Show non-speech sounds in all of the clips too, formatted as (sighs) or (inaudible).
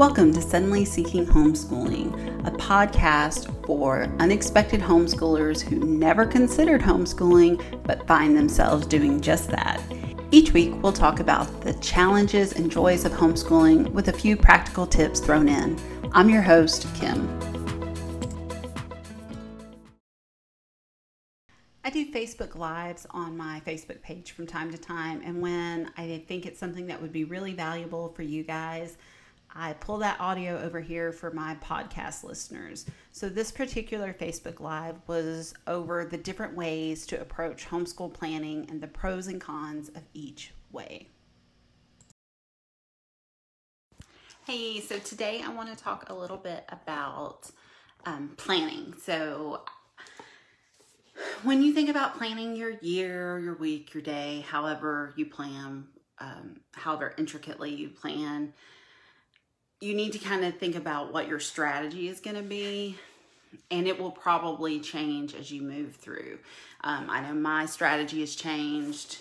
Welcome to Suddenly Seeking Homeschooling, a podcast for unexpected homeschoolers who never considered homeschooling but find themselves doing just that. Each week, we'll talk about the challenges and joys of homeschooling with a few practical tips thrown in. I'm your host, Kim. I do Facebook Lives on my Facebook page from time to time, and when I think it's something that would be really valuable for you guys, I pull that audio over here for my podcast listeners. So, this particular Facebook Live was over the different ways to approach homeschool planning and the pros and cons of each way. Hey, so today I want to talk a little bit about um, planning. So, when you think about planning your year, your week, your day, however you plan, um, however intricately you plan, you need to kind of think about what your strategy is going to be and it will probably change as you move through. Um, i know my strategy has changed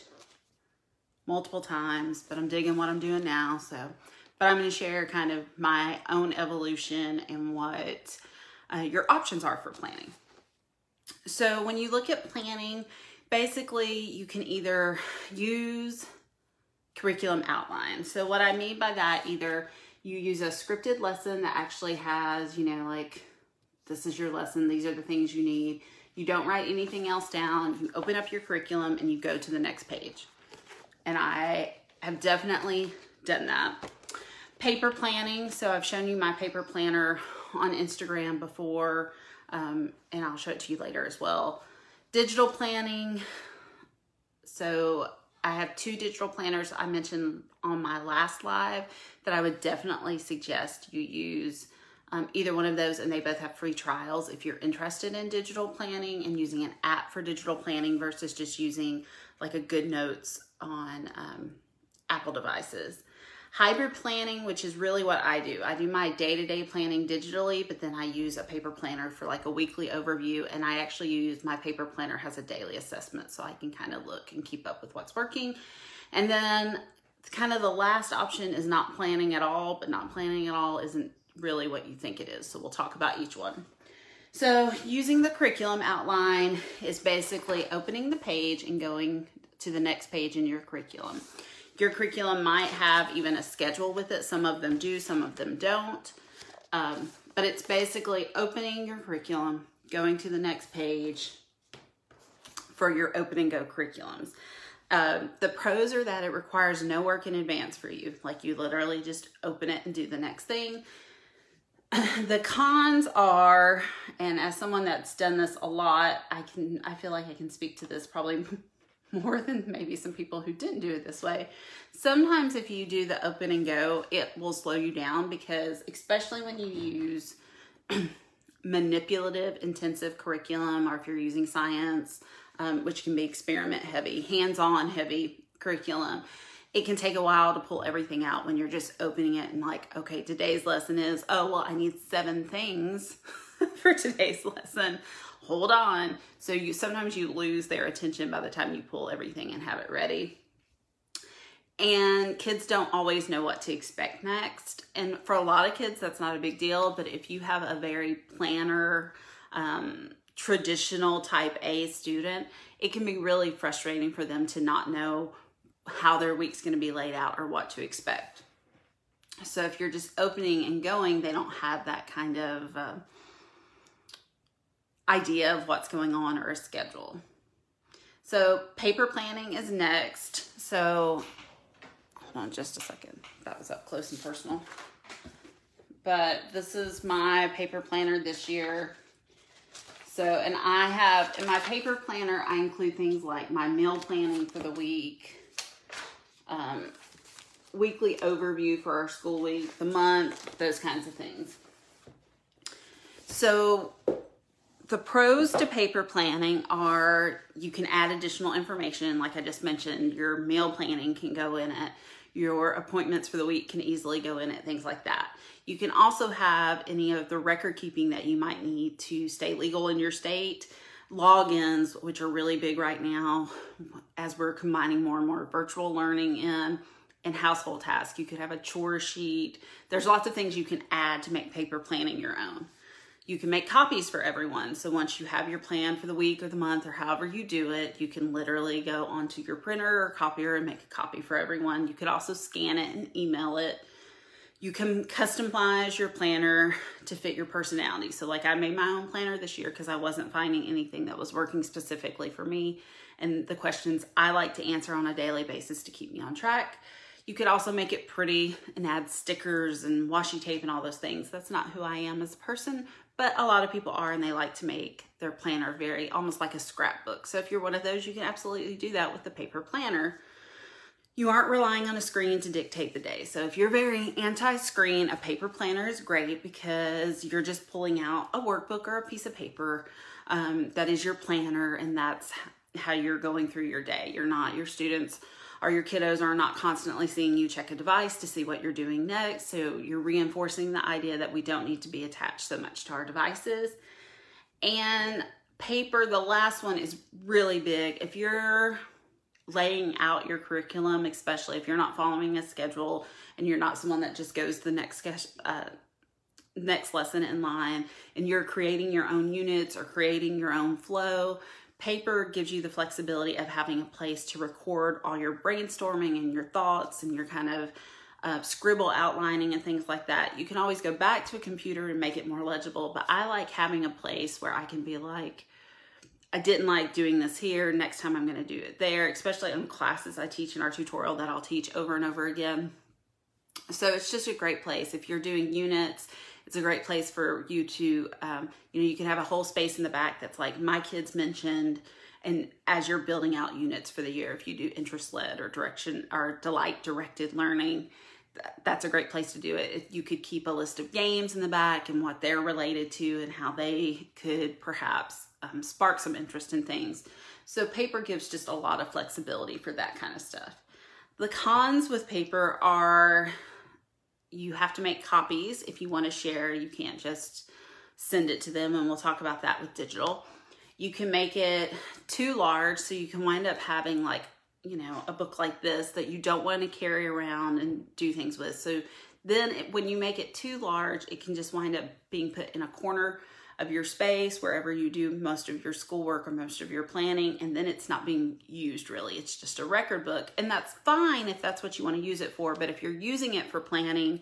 multiple times but i'm digging what i'm doing now so. But i'm going to share kind of my own evolution and what uh, your options are for planning. So when you look at planning basically you can either use curriculum outline. So what i mean by that either you use a scripted lesson that actually has, you know, like this is your lesson, these are the things you need. You don't write anything else down. You open up your curriculum and you go to the next page. And I have definitely done that. Paper planning. So I've shown you my paper planner on Instagram before, um, and I'll show it to you later as well. Digital planning. So I have two digital planners I mentioned on my last live that I would definitely suggest you use um, either one of those, and they both have free trials if you're interested in digital planning and using an app for digital planning versus just using like a GoodNotes on um, Apple devices. Hybrid planning, which is really what I do. I do my day to day planning digitally, but then I use a paper planner for like a weekly overview. And I actually use my paper planner has a daily assessment so I can kind of look and keep up with what's working. And then kind of the last option is not planning at all, but not planning at all isn't really what you think it is. So we'll talk about each one. So using the curriculum outline is basically opening the page and going to the next page in your curriculum. Your curriculum might have even a schedule with it. Some of them do, some of them don't. Um, but it's basically opening your curriculum, going to the next page for your open and go curriculums. Um, the pros are that it requires no work in advance for you. Like you literally just open it and do the next thing. (clears throat) the cons are, and as someone that's done this a lot, I can I feel like I can speak to this probably (laughs) more than maybe some people who didn't do it this way. Sometimes if you do the open and go, it will slow you down because especially when you use (clears throat) manipulative intensive curriculum or if you're using science, um, which can be experiment heavy, hands-on heavy curriculum, it can take a while to pull everything out when you're just opening it and like, okay, today's lesson is, oh, well, I need seven things (laughs) for today's lesson hold on. So you sometimes you lose their attention by the time you pull everything and have it ready. And kids don't always know what to expect next. And for a lot of kids, that's not a big deal. But if you have a very planner, um, traditional type A student, it can be really frustrating for them to not know how their week's going to be laid out or what to expect. So if you're just opening and going, they don't have that kind of uh, idea of what's going on or a schedule. So paper planning is next. So hold on just a second. That was up close and personal. But this is my paper planner this year. So, and I have, in my paper planner, I include things like my meal planning for the week, um, weekly overview for our school week, the month, those kinds of things. So the pros to paper planning are you can add additional information. Like I just mentioned, your meal planning can go in it. Your appointments for the week can easily go in it, things like that. You can also have any of the record keeping that you might need to stay legal in your state. Logins, which are really big right now as we're combining more and more virtual learning in. and household tasks. You could have a chore sheet. There's lots of things you can add to make paper planning your own. You can make copies for everyone. So once you have your plan for the week or the month or however you do it, you can literally go onto your printer or copier and make a copy for everyone. You could also scan it and email it. You can customize your planner to fit your personality. So like I made my own planner this year because I wasn't finding anything that was working specifically for me and the questions I like to answer on a daily basis to keep me on track. You could also make it pretty and add stickers and washi tape and all those things. That's not who I am as a person, but a lot of people are and they like to make their planner very almost like a scrapbook. So if you're one of those, you can absolutely do that with the paper planner. You aren't relying on a screen to dictate the day. So if you're very anti-screen, a paper planner is great because you're just pulling out a workbook or a piece of paper um, that is your planner and that's how you're going through your day. You're not your students or your kiddos are not constantly seeing you check a device to see what you're doing next. So you're reinforcing the idea that we don't need to be attached so much to our devices. And paper, the last one is really big. If you're laying out your curriculum, especially if you're not following a schedule and you're not someone that just goes the next uh, next lesson in line and you're creating your own units or creating your own flow, Paper gives you the flexibility of having a place to record all your brainstorming and your thoughts and your kind of uh, scribble outlining and things like that. You can always go back to a computer and make it more legible, but I like having a place where I can be like, I didn't like doing this here. Next time I'm going to do it there, especially in classes I teach in our tutorial that I'll teach over and over again. So it's just a great place. If you're doing units, it's a great place for you to, um, you know, you can have a whole space in the back that's like my kids mentioned. And as you're building out units for the year, if you do interest led or direction or delight directed learning, that's a great place to do it. You could keep a list of games in the back and what they're related to and how they could perhaps um, spark some interest in things. So paper gives just a lot of flexibility for that kind of stuff. The cons with paper are you have to make copies if you want to share. You can't just send it to them, and we'll talk about that with digital. You can make it too large, so you can wind up having like, you know, a book like this that you don't want to carry around and do things with. So then when you make it too large, it can just wind up being put in a corner of your space wherever you do most of your schoolwork or most of your planning and then it's not being used really. It's just a record book and that's fine if that's what you want to use it for but if you're using it for planning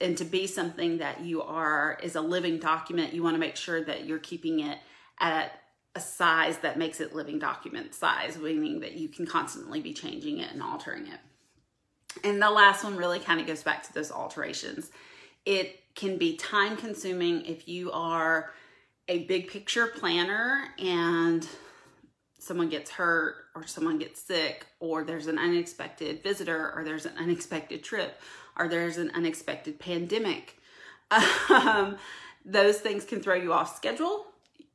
and to be something that you are is a living document you want to make sure that you're keeping it at a size that makes it living document size meaning that you can constantly be changing it and altering it. And the last one really kind of goes back to those alterations. It can be time consuming if you are a big picture planner and someone gets hurt or someone gets sick or there's an unexpected visitor or there's an unexpected trip or there's an unexpected pandemic. Um, those things can throw you off schedule.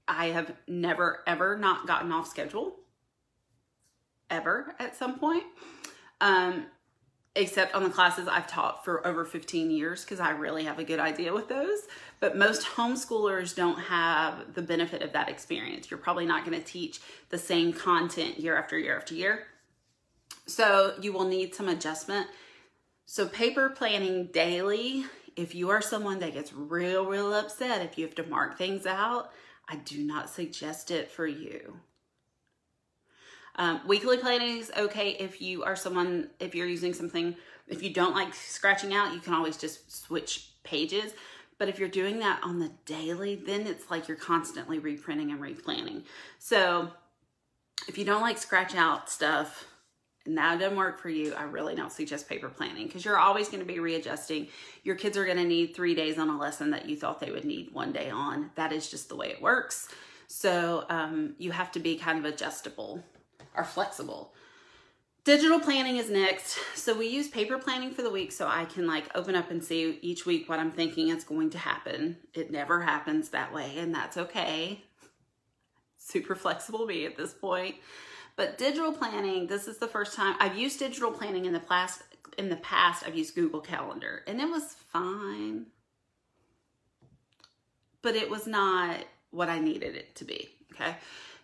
I have never ever not gotten off schedule ever at some point. Um, except on the classes I've taught for over 15 years because I really have a good idea with those. But most homeschoolers don't have the benefit of that experience. You're probably not going to teach the same content year after year after year. So you will need some adjustment. So paper planning daily, if you are someone that gets real, real upset if you have to mark things out, I do not suggest it for you. Um, weekly planning is okay if you are someone, if you're using something, if you don't like scratching out, you can always just switch pages. But if you're doing that on the daily, then it's like you're constantly reprinting and replanning. So if you don't like scratch out stuff, and that doesn't work for you, I really don't suggest paper planning because you're always going to be readjusting. Your kids are going to need three days on a lesson that you thought they would need one day on. That is just the way it works. So um, you have to be kind of adjustable are flexible. Digital planning is next. So we use paper planning for the week so I can like open up and see each week what I'm thinking is going to happen. It never happens that way and that's okay. Super flexible me at this point. But digital planning, this is the first time I've used digital planning in the past in the past I've used Google Calendar and it was fine. But it was not what I needed it to be, okay?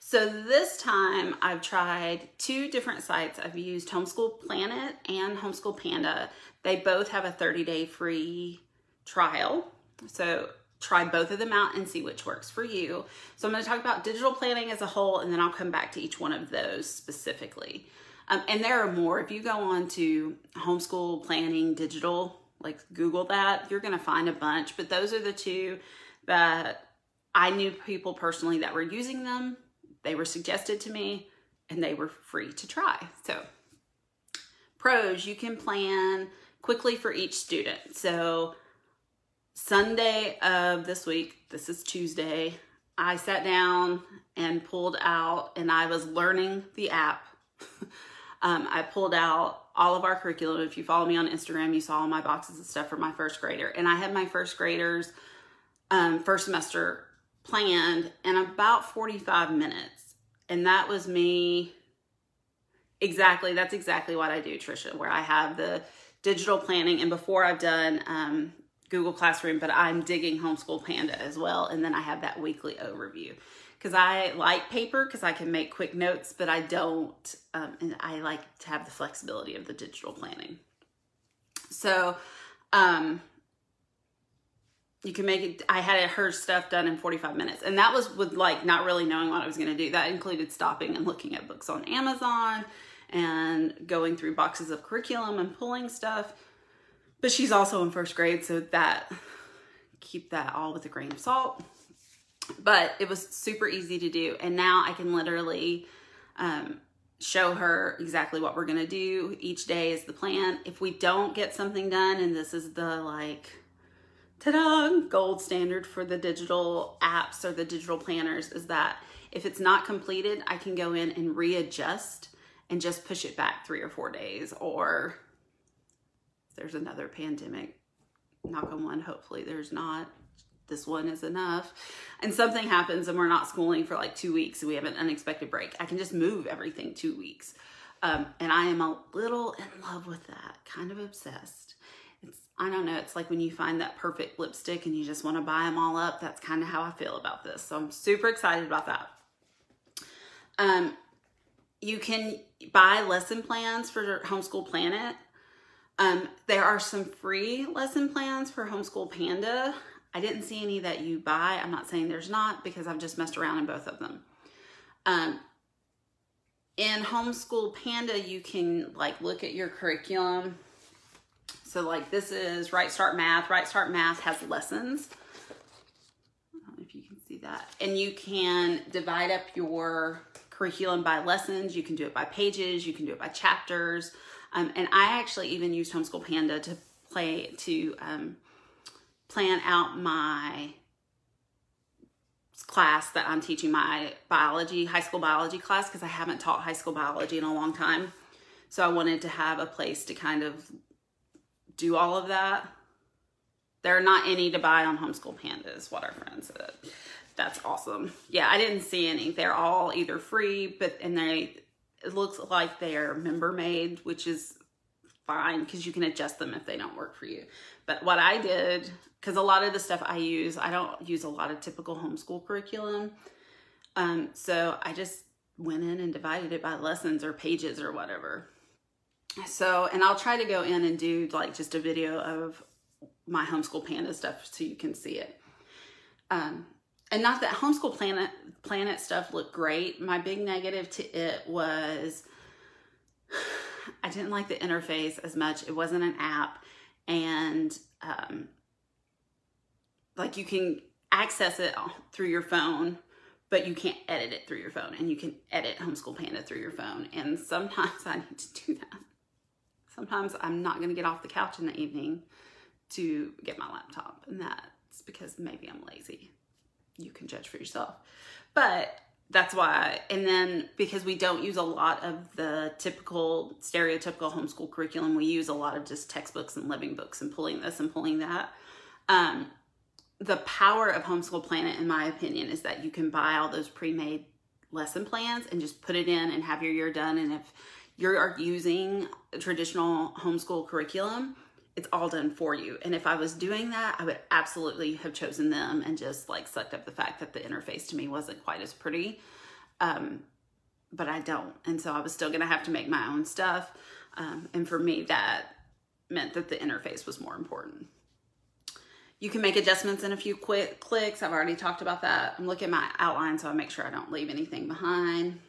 So this time I've tried two different sites. I've used Homeschool Planet and Homeschool Panda. They both have a 30 day free trial. So try both of them out and see which works for you. So I'm going to talk about digital planning as a whole and then I'll come back to each one of those specifically. Um, and there are more. If you go on to homeschool planning digital, like Google that, you're going to find a bunch. But those are the two that I knew people personally that were using them. They were suggested to me and they were free to try. So, pros, you can plan quickly for each student. So, Sunday of this week, this is Tuesday, I sat down and pulled out and I was learning the app. (laughs) um, I pulled out all of our curriculum. If you follow me on Instagram, you saw all my boxes of stuff for my first grader. And I had my first graders um, first semester planned in about 45 minutes. And that was me exactly, that's exactly what I do, Trisha, where I have the digital planning and before I've done um, Google Classroom, but I'm digging Homeschool Panda as well. And then I have that weekly overview because I like paper because I can make quick notes, but I don't, um, and I like to have the flexibility of the digital planning. So, um, you can make it. I had her stuff done in 45 minutes, and that was with like not really knowing what I was going to do. That included stopping and looking at books on Amazon and going through boxes of curriculum and pulling stuff. But she's also in first grade, so that keep that all with a grain of salt but it was super easy to do. And now I can literally um, show her exactly what we're going to do. Each day is the plan. If we don't get something done, and this is the like, ta-da, gold standard for the digital apps or the digital planners is that if it's not completed, I can go in and readjust and just push it back three or four days. Or there's another pandemic, knock on one, hopefully there's not. This one is enough. And something happens and we're not schooling for like two weeks and we have an unexpected break i can just move everything two weeks. Um, and i am a little in love with that kind of obsessed it's i don't know it's like when you find that perfect lipstick and you just want to buy them all up that's kind of how i feel about this so i'm super excited about that um, you can buy lesson plans for homeschool planet um, there are some free lesson plans for homeschool panda I didn't see any that you buy. I'm not saying there's not because I've just messed around in both of them. Um, in Homeschool Panda, you can like look at your curriculum. So like this is Right Start Math. Right Start Math has lessons. I don't know if you can see that. And you can divide up your curriculum by lessons. You can do it by pages. You can do it by chapters. Um, and I actually even used Homeschool Panda to play to um, plan out my class that I'm teaching my biology, high school biology class, because I haven't taught high school biology in a long time. So I wanted to have a place to kind of do all of that. There are not any to buy on Homeschool Pandas, what our friend said. That's awesome. Yeah, I didn't see any. They're all either free, but and they it looks like they're member made, which is fine because you can adjust them if they don't work for you. But what I did, because a lot of the stuff I use, I don't use a lot of typical homeschool curriculum. Um, so I just went in and divided it by lessons or pages or whatever. So, and I'll try to go in and do like just a video of my homeschool panda stuff so you can see it. Um, and not that homeschool planet planet stuff looked great. My big negative to it was (sighs) I didn't like the interface as much. It wasn't an app, and um, like you can access it through your phone, but you can't edit it through your phone, and you can edit Homeschool Panda through your phone. And sometimes (laughs) I need to do that. Sometimes I'm not going to get off the couch in the evening to get my laptop, and that's because maybe I'm lazy. You can judge for yourself. But that's why and then because we don't use a lot of the typical stereotypical homeschool curriculum we use a lot of just textbooks and living books and pulling this and pulling that um, the power of homeschool planet in my opinion is that you can buy all those pre-made lesson plans and just put it in and have your year done and if you're using traditional homeschool curriculum it's all done for you. And if I was doing that, I would absolutely have chosen them and just like sucked up the fact that the interface to me wasn't quite as pretty. Um, but I don't. And so I was still going to have to make my own stuff. Um, and for me, that meant that the interface was more important. You can make adjustments in a few quick clicks. I've already talked about that. I'm looking at my outline so I make sure I don't leave anything behind.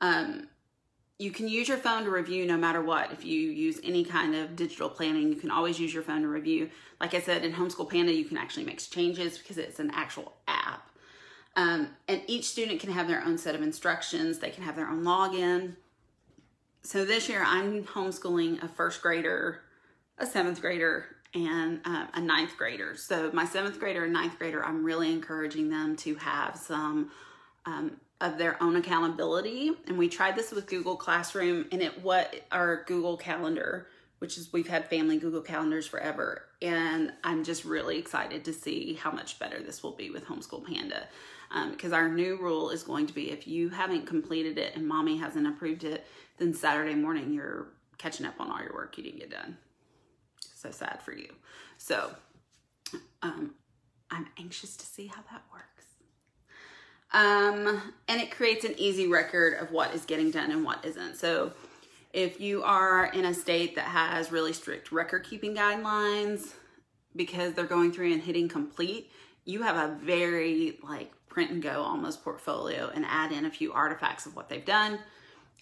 Um, you can use your phone to review no matter what. If you use any kind of digital planning, you can always use your phone to review. Like I said, in Homeschool Panda, you can actually make changes because it's an actual app. Um, and each student can have their own set of instructions. They can have their own login. So this year I'm homeschooling a first grader, a seventh grader, and uh, a ninth grader. So my seventh grader and ninth grader, I'm really encouraging them to have some um, of their own accountability. And we tried this with Google Classroom and it what our Google Calendar, which is we've had family Google calendars forever. And I'm just really excited to see how much better this will be with Homeschool Panda. Because um, our new rule is going to be if you haven't completed it and mommy hasn't approved it, then Saturday morning you're catching up on all your work you didn't get done. So sad for you. So um, I'm anxious to see how that works. Um, and it creates an easy record of what is getting done and what isn't. So if you are in a state that has really strict record keeping guidelines because they're going through and hitting complete, you have a very like print and go almost portfolio and add in a few artifacts of what they've done.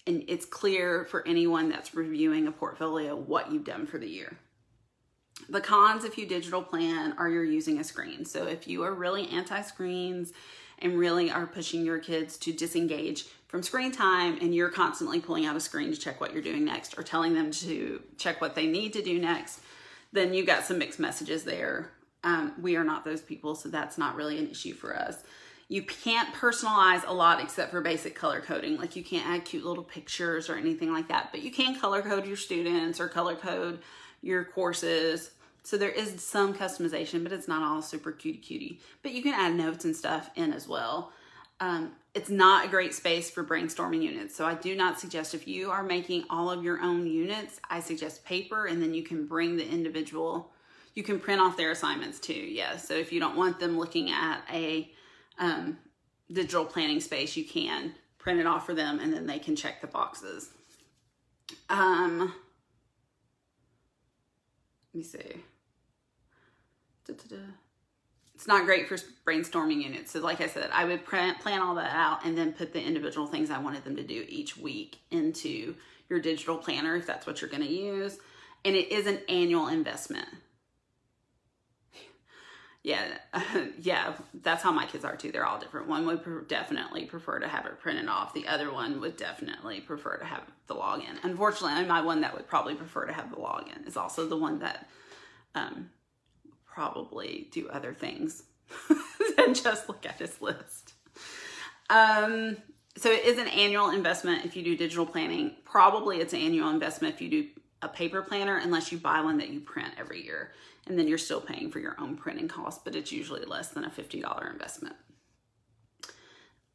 And it's clear for anyone that's reviewing a portfolio what you've done for the year. The cons if you digital plan are you're using a screen. So if you are really anti screens and really are pushing your kids to disengage from screen time and you're constantly pulling out a screen to check what you're doing next or telling them to check what they need to do next, then you got some mixed messages there. Um, we are not those people, so that's not really an issue for us. You can't personalize a lot except for basic color coding. Like you can't add cute little pictures or anything like that, but you can color code your students or color code your courses so there is some customization, but it's not all super cutie cutie. But you can add notes and stuff in as well. Um, it's not a great space for brainstorming units. So I do not suggest if you are making all of your own units, I suggest paper and then you can bring the individual, you can print off their assignments too. Yeah. So if you don't want them looking at a um, digital planning space, you can print it off for them and then they can check the boxes. Um, let me see. It's not great for brainstorming units. So like I said, I would plan all that out and then put the individual things I wanted them to do each week into your digital planner if that's what you're going to use. And it is an annual investment. (laughs) Yeah, (laughs) yeah, that's how my kids are too. They're all different. One would definitely prefer to have it printed off. The other one would definitely prefer to have the login. Unfortunately, my one that would probably prefer to have the login is also the one that probably do other things (laughs) than just look at his list. Um, so it is an annual investment if you do digital planning. Probably it's an annual investment if you do a paper planner, unless you buy one that you print every year. And then you're still paying for your own printing costs, but it's usually less than a $50 investment.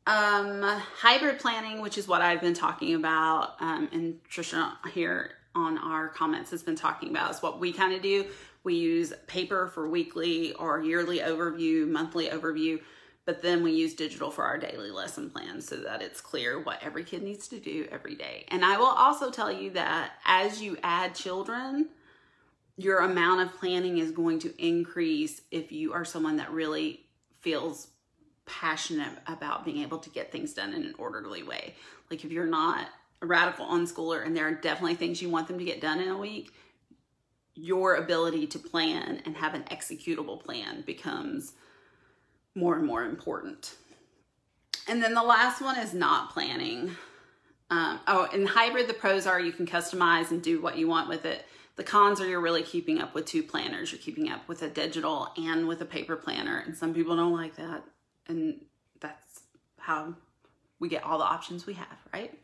Um, hybrid planning, which is what I've been talking about, um, and Trisha here on our comments has been talking about, is what we kind of do. We use paper for weekly or yearly overview, monthly overview, but then we use digital for our daily lesson plan so that it's clear what every kid needs to do every day. And I will also tell you that as you add children, your amount of planning is going to increase if you are someone that really feels passionate about being able to get things done in an orderly way. Like if you're not a radical unschooler and there are definitely things you want them to get done in a week, your ability to plan and have an executable plan becomes more and more important. And then the last one is not planning. Um, oh, in hybrid, the pros are you can customize and do what you want with it. The cons are you're really keeping up with two planners. You're keeping up with a digital and with a paper planner. And some people don't like that. And that's how we get all the options we have, right?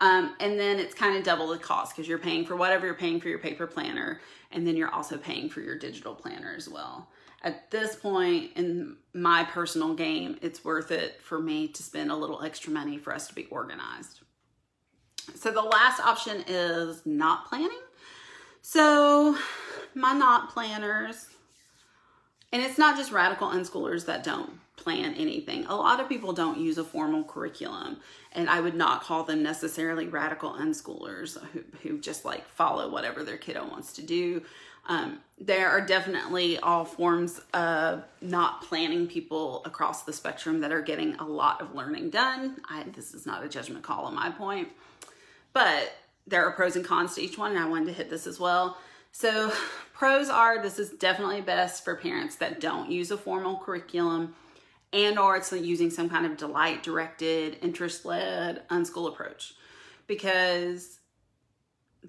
Um, and then it's kind of double the cost because you're paying for whatever you're paying for your paper planner, and then you're also paying for your digital planner as well. At this point in my personal game, it's worth it for me to spend a little extra money for us to be organized. So the last option is not planning. So my not planners, and it's not just radical unschoolers that don't plan anything. A lot of people don't use a formal curriculum, and I would not call them necessarily radical unschoolers who, who just like follow whatever their kiddo wants to do. Um, there are definitely all forms of not planning people across the spectrum that are getting a lot of learning done. I, this is not a judgment call on my point, but there are pros and cons to each one, and I wanted to hit this as well. So, (sighs) pros are this is definitely best for parents that don't use a formal curriculum and or it's using some kind of delight directed, interest led, unschool approach. Because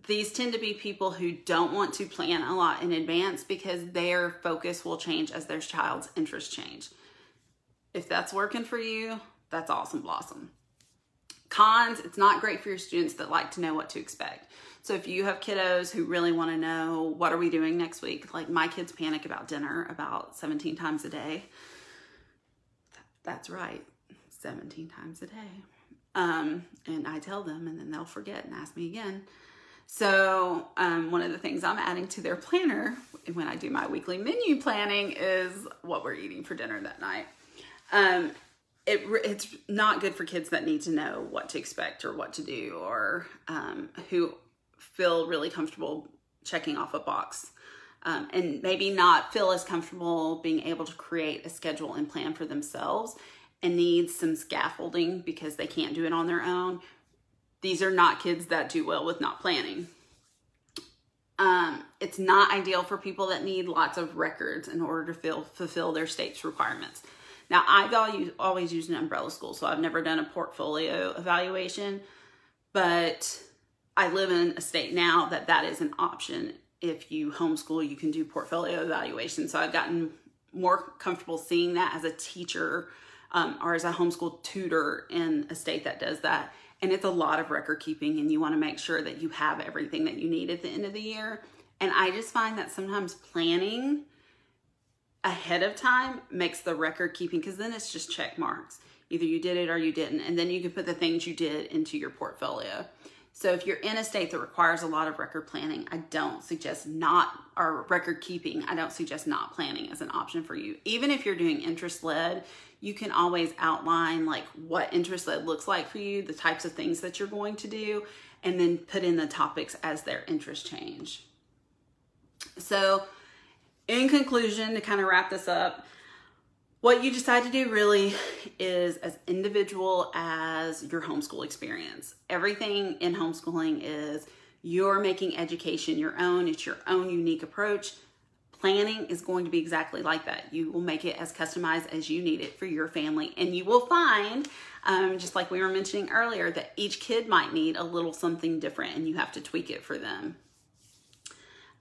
these tend to be people who don't want to plan a lot in advance because their focus will change as their child's interests change. If that's working for you, that's awesome blossom. Cons, it's not great for your students that like to know what to expect. So if you have kiddos who really want to know what are we doing next week, like my kids panic about dinner about 17 times a day. That's right, 17 times a day. Um, and I tell them and then they'll forget and ask me again. So, um, one of the things I'm adding to their planner when I do my weekly menu planning is what we're eating for dinner that night. Um, it, it's not good for kids that need to know what to expect or what to do or um, who feel really comfortable checking off a box um, and maybe not feel as comfortable being able to create a schedule and plan for themselves and need some scaffolding because they can't do it on their own these are not kids that do well with not planning. Um, it's not ideal for people that need lots of records in order to fill, fulfill their state's requirements. Now, I've always, always used an umbrella school, so I've never done a portfolio evaluation, but I live in a state now that that is an option. If you homeschool, you can do portfolio evaluation. So I've gotten more comfortable seeing that as a teacher um, or as a homeschool tutor in a state that does that. And it's a lot of record keeping and you want to make sure that you have everything that you need at the end of the year. And i just find that sometimes planning ahead of time makes the record keeping because then it's just check marks. Either you did it or you didn't. And then you can put the things you did into your portfolio so if you're in a state that requires a lot of record planning i don't suggest not or record keeping i don't suggest not planning as an option for you even if you're doing interest led you can always outline like what interest led looks like for you, the types of things that you're going to do, and then put in the topics as their interest change. So, in conclusion, to kind of wrap this up, what you decide to do really is as individual as your homeschool experience. Everything in homeschooling is you're making education your own, it's your own unique approach planning is going to be exactly like that. You will make it as customized as you need it for your family. And you will find, um, just like we were mentioning earlier, that each kid might need a little something different and you have to tweak it for them.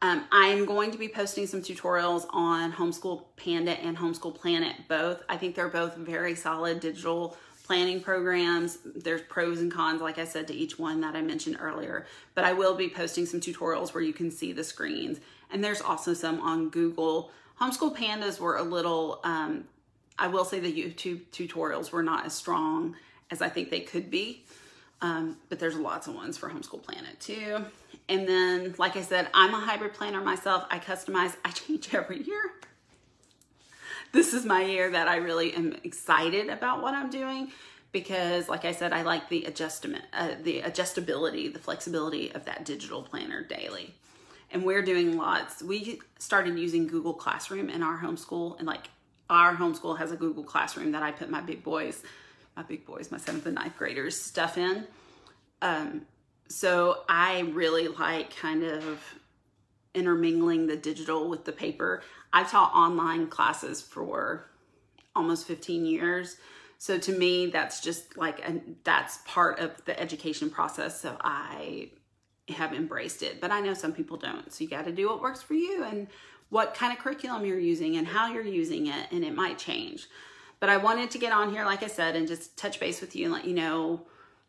Um, I'm going to be posting some tutorials on Homeschool Panda and Homeschool Planet both. I think they're both very solid digital planning programs. There's pros and cons, like I said, to each one that I mentioned earlier. But I will be posting some tutorials where you can see the screens and there's also some on Google. Homeschool Pandas were a little, um, I will say the YouTube tutorials were not as strong as I think they could be. Um, but there's lots of ones for Homeschool Planet too. And then, like I said, I'm a hybrid planner myself. I customize, I change every year. This is my year that I really am excited about what I'm doing because, like I said, I like the adjustment, uh, the adjustability, the flexibility of that digital planner daily and we're doing lots. We started using Google Classroom in our homeschool, and like our homeschool has a Google Classroom that I put my big boys, my big boys, my seventh and ninth graders stuff in. Um, so I really like kind of intermingling the digital with the paper. I've taught online classes for almost 15 years. So to me, that's just like, a, that's part of the education process. So I have embraced it, but I know some people don't. So you got to do what works for you and what kind of curriculum you're using and how you're using it, and it might change. But I wanted to get on here, like I said, and just touch base with you and let you know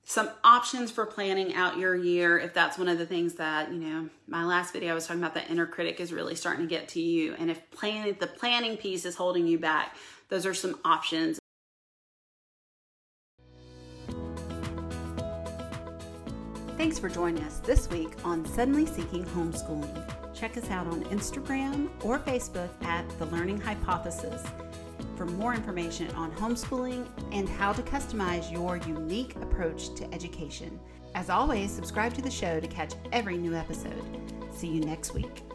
some options for planning out your year if that's one of the things that you know my last video i was talking about that inner critic is really starting to get to you and if planning the planning piece is holding you back those are some options Thanks for joining us this week on Suddenly Seeking Homeschooling. Check us out on Instagram or Facebook at The Learning Hypothesis. For more information on homeschooling and how to customize your unique approach to education. As always, subscribe to the show to catch every new episode. See you next week.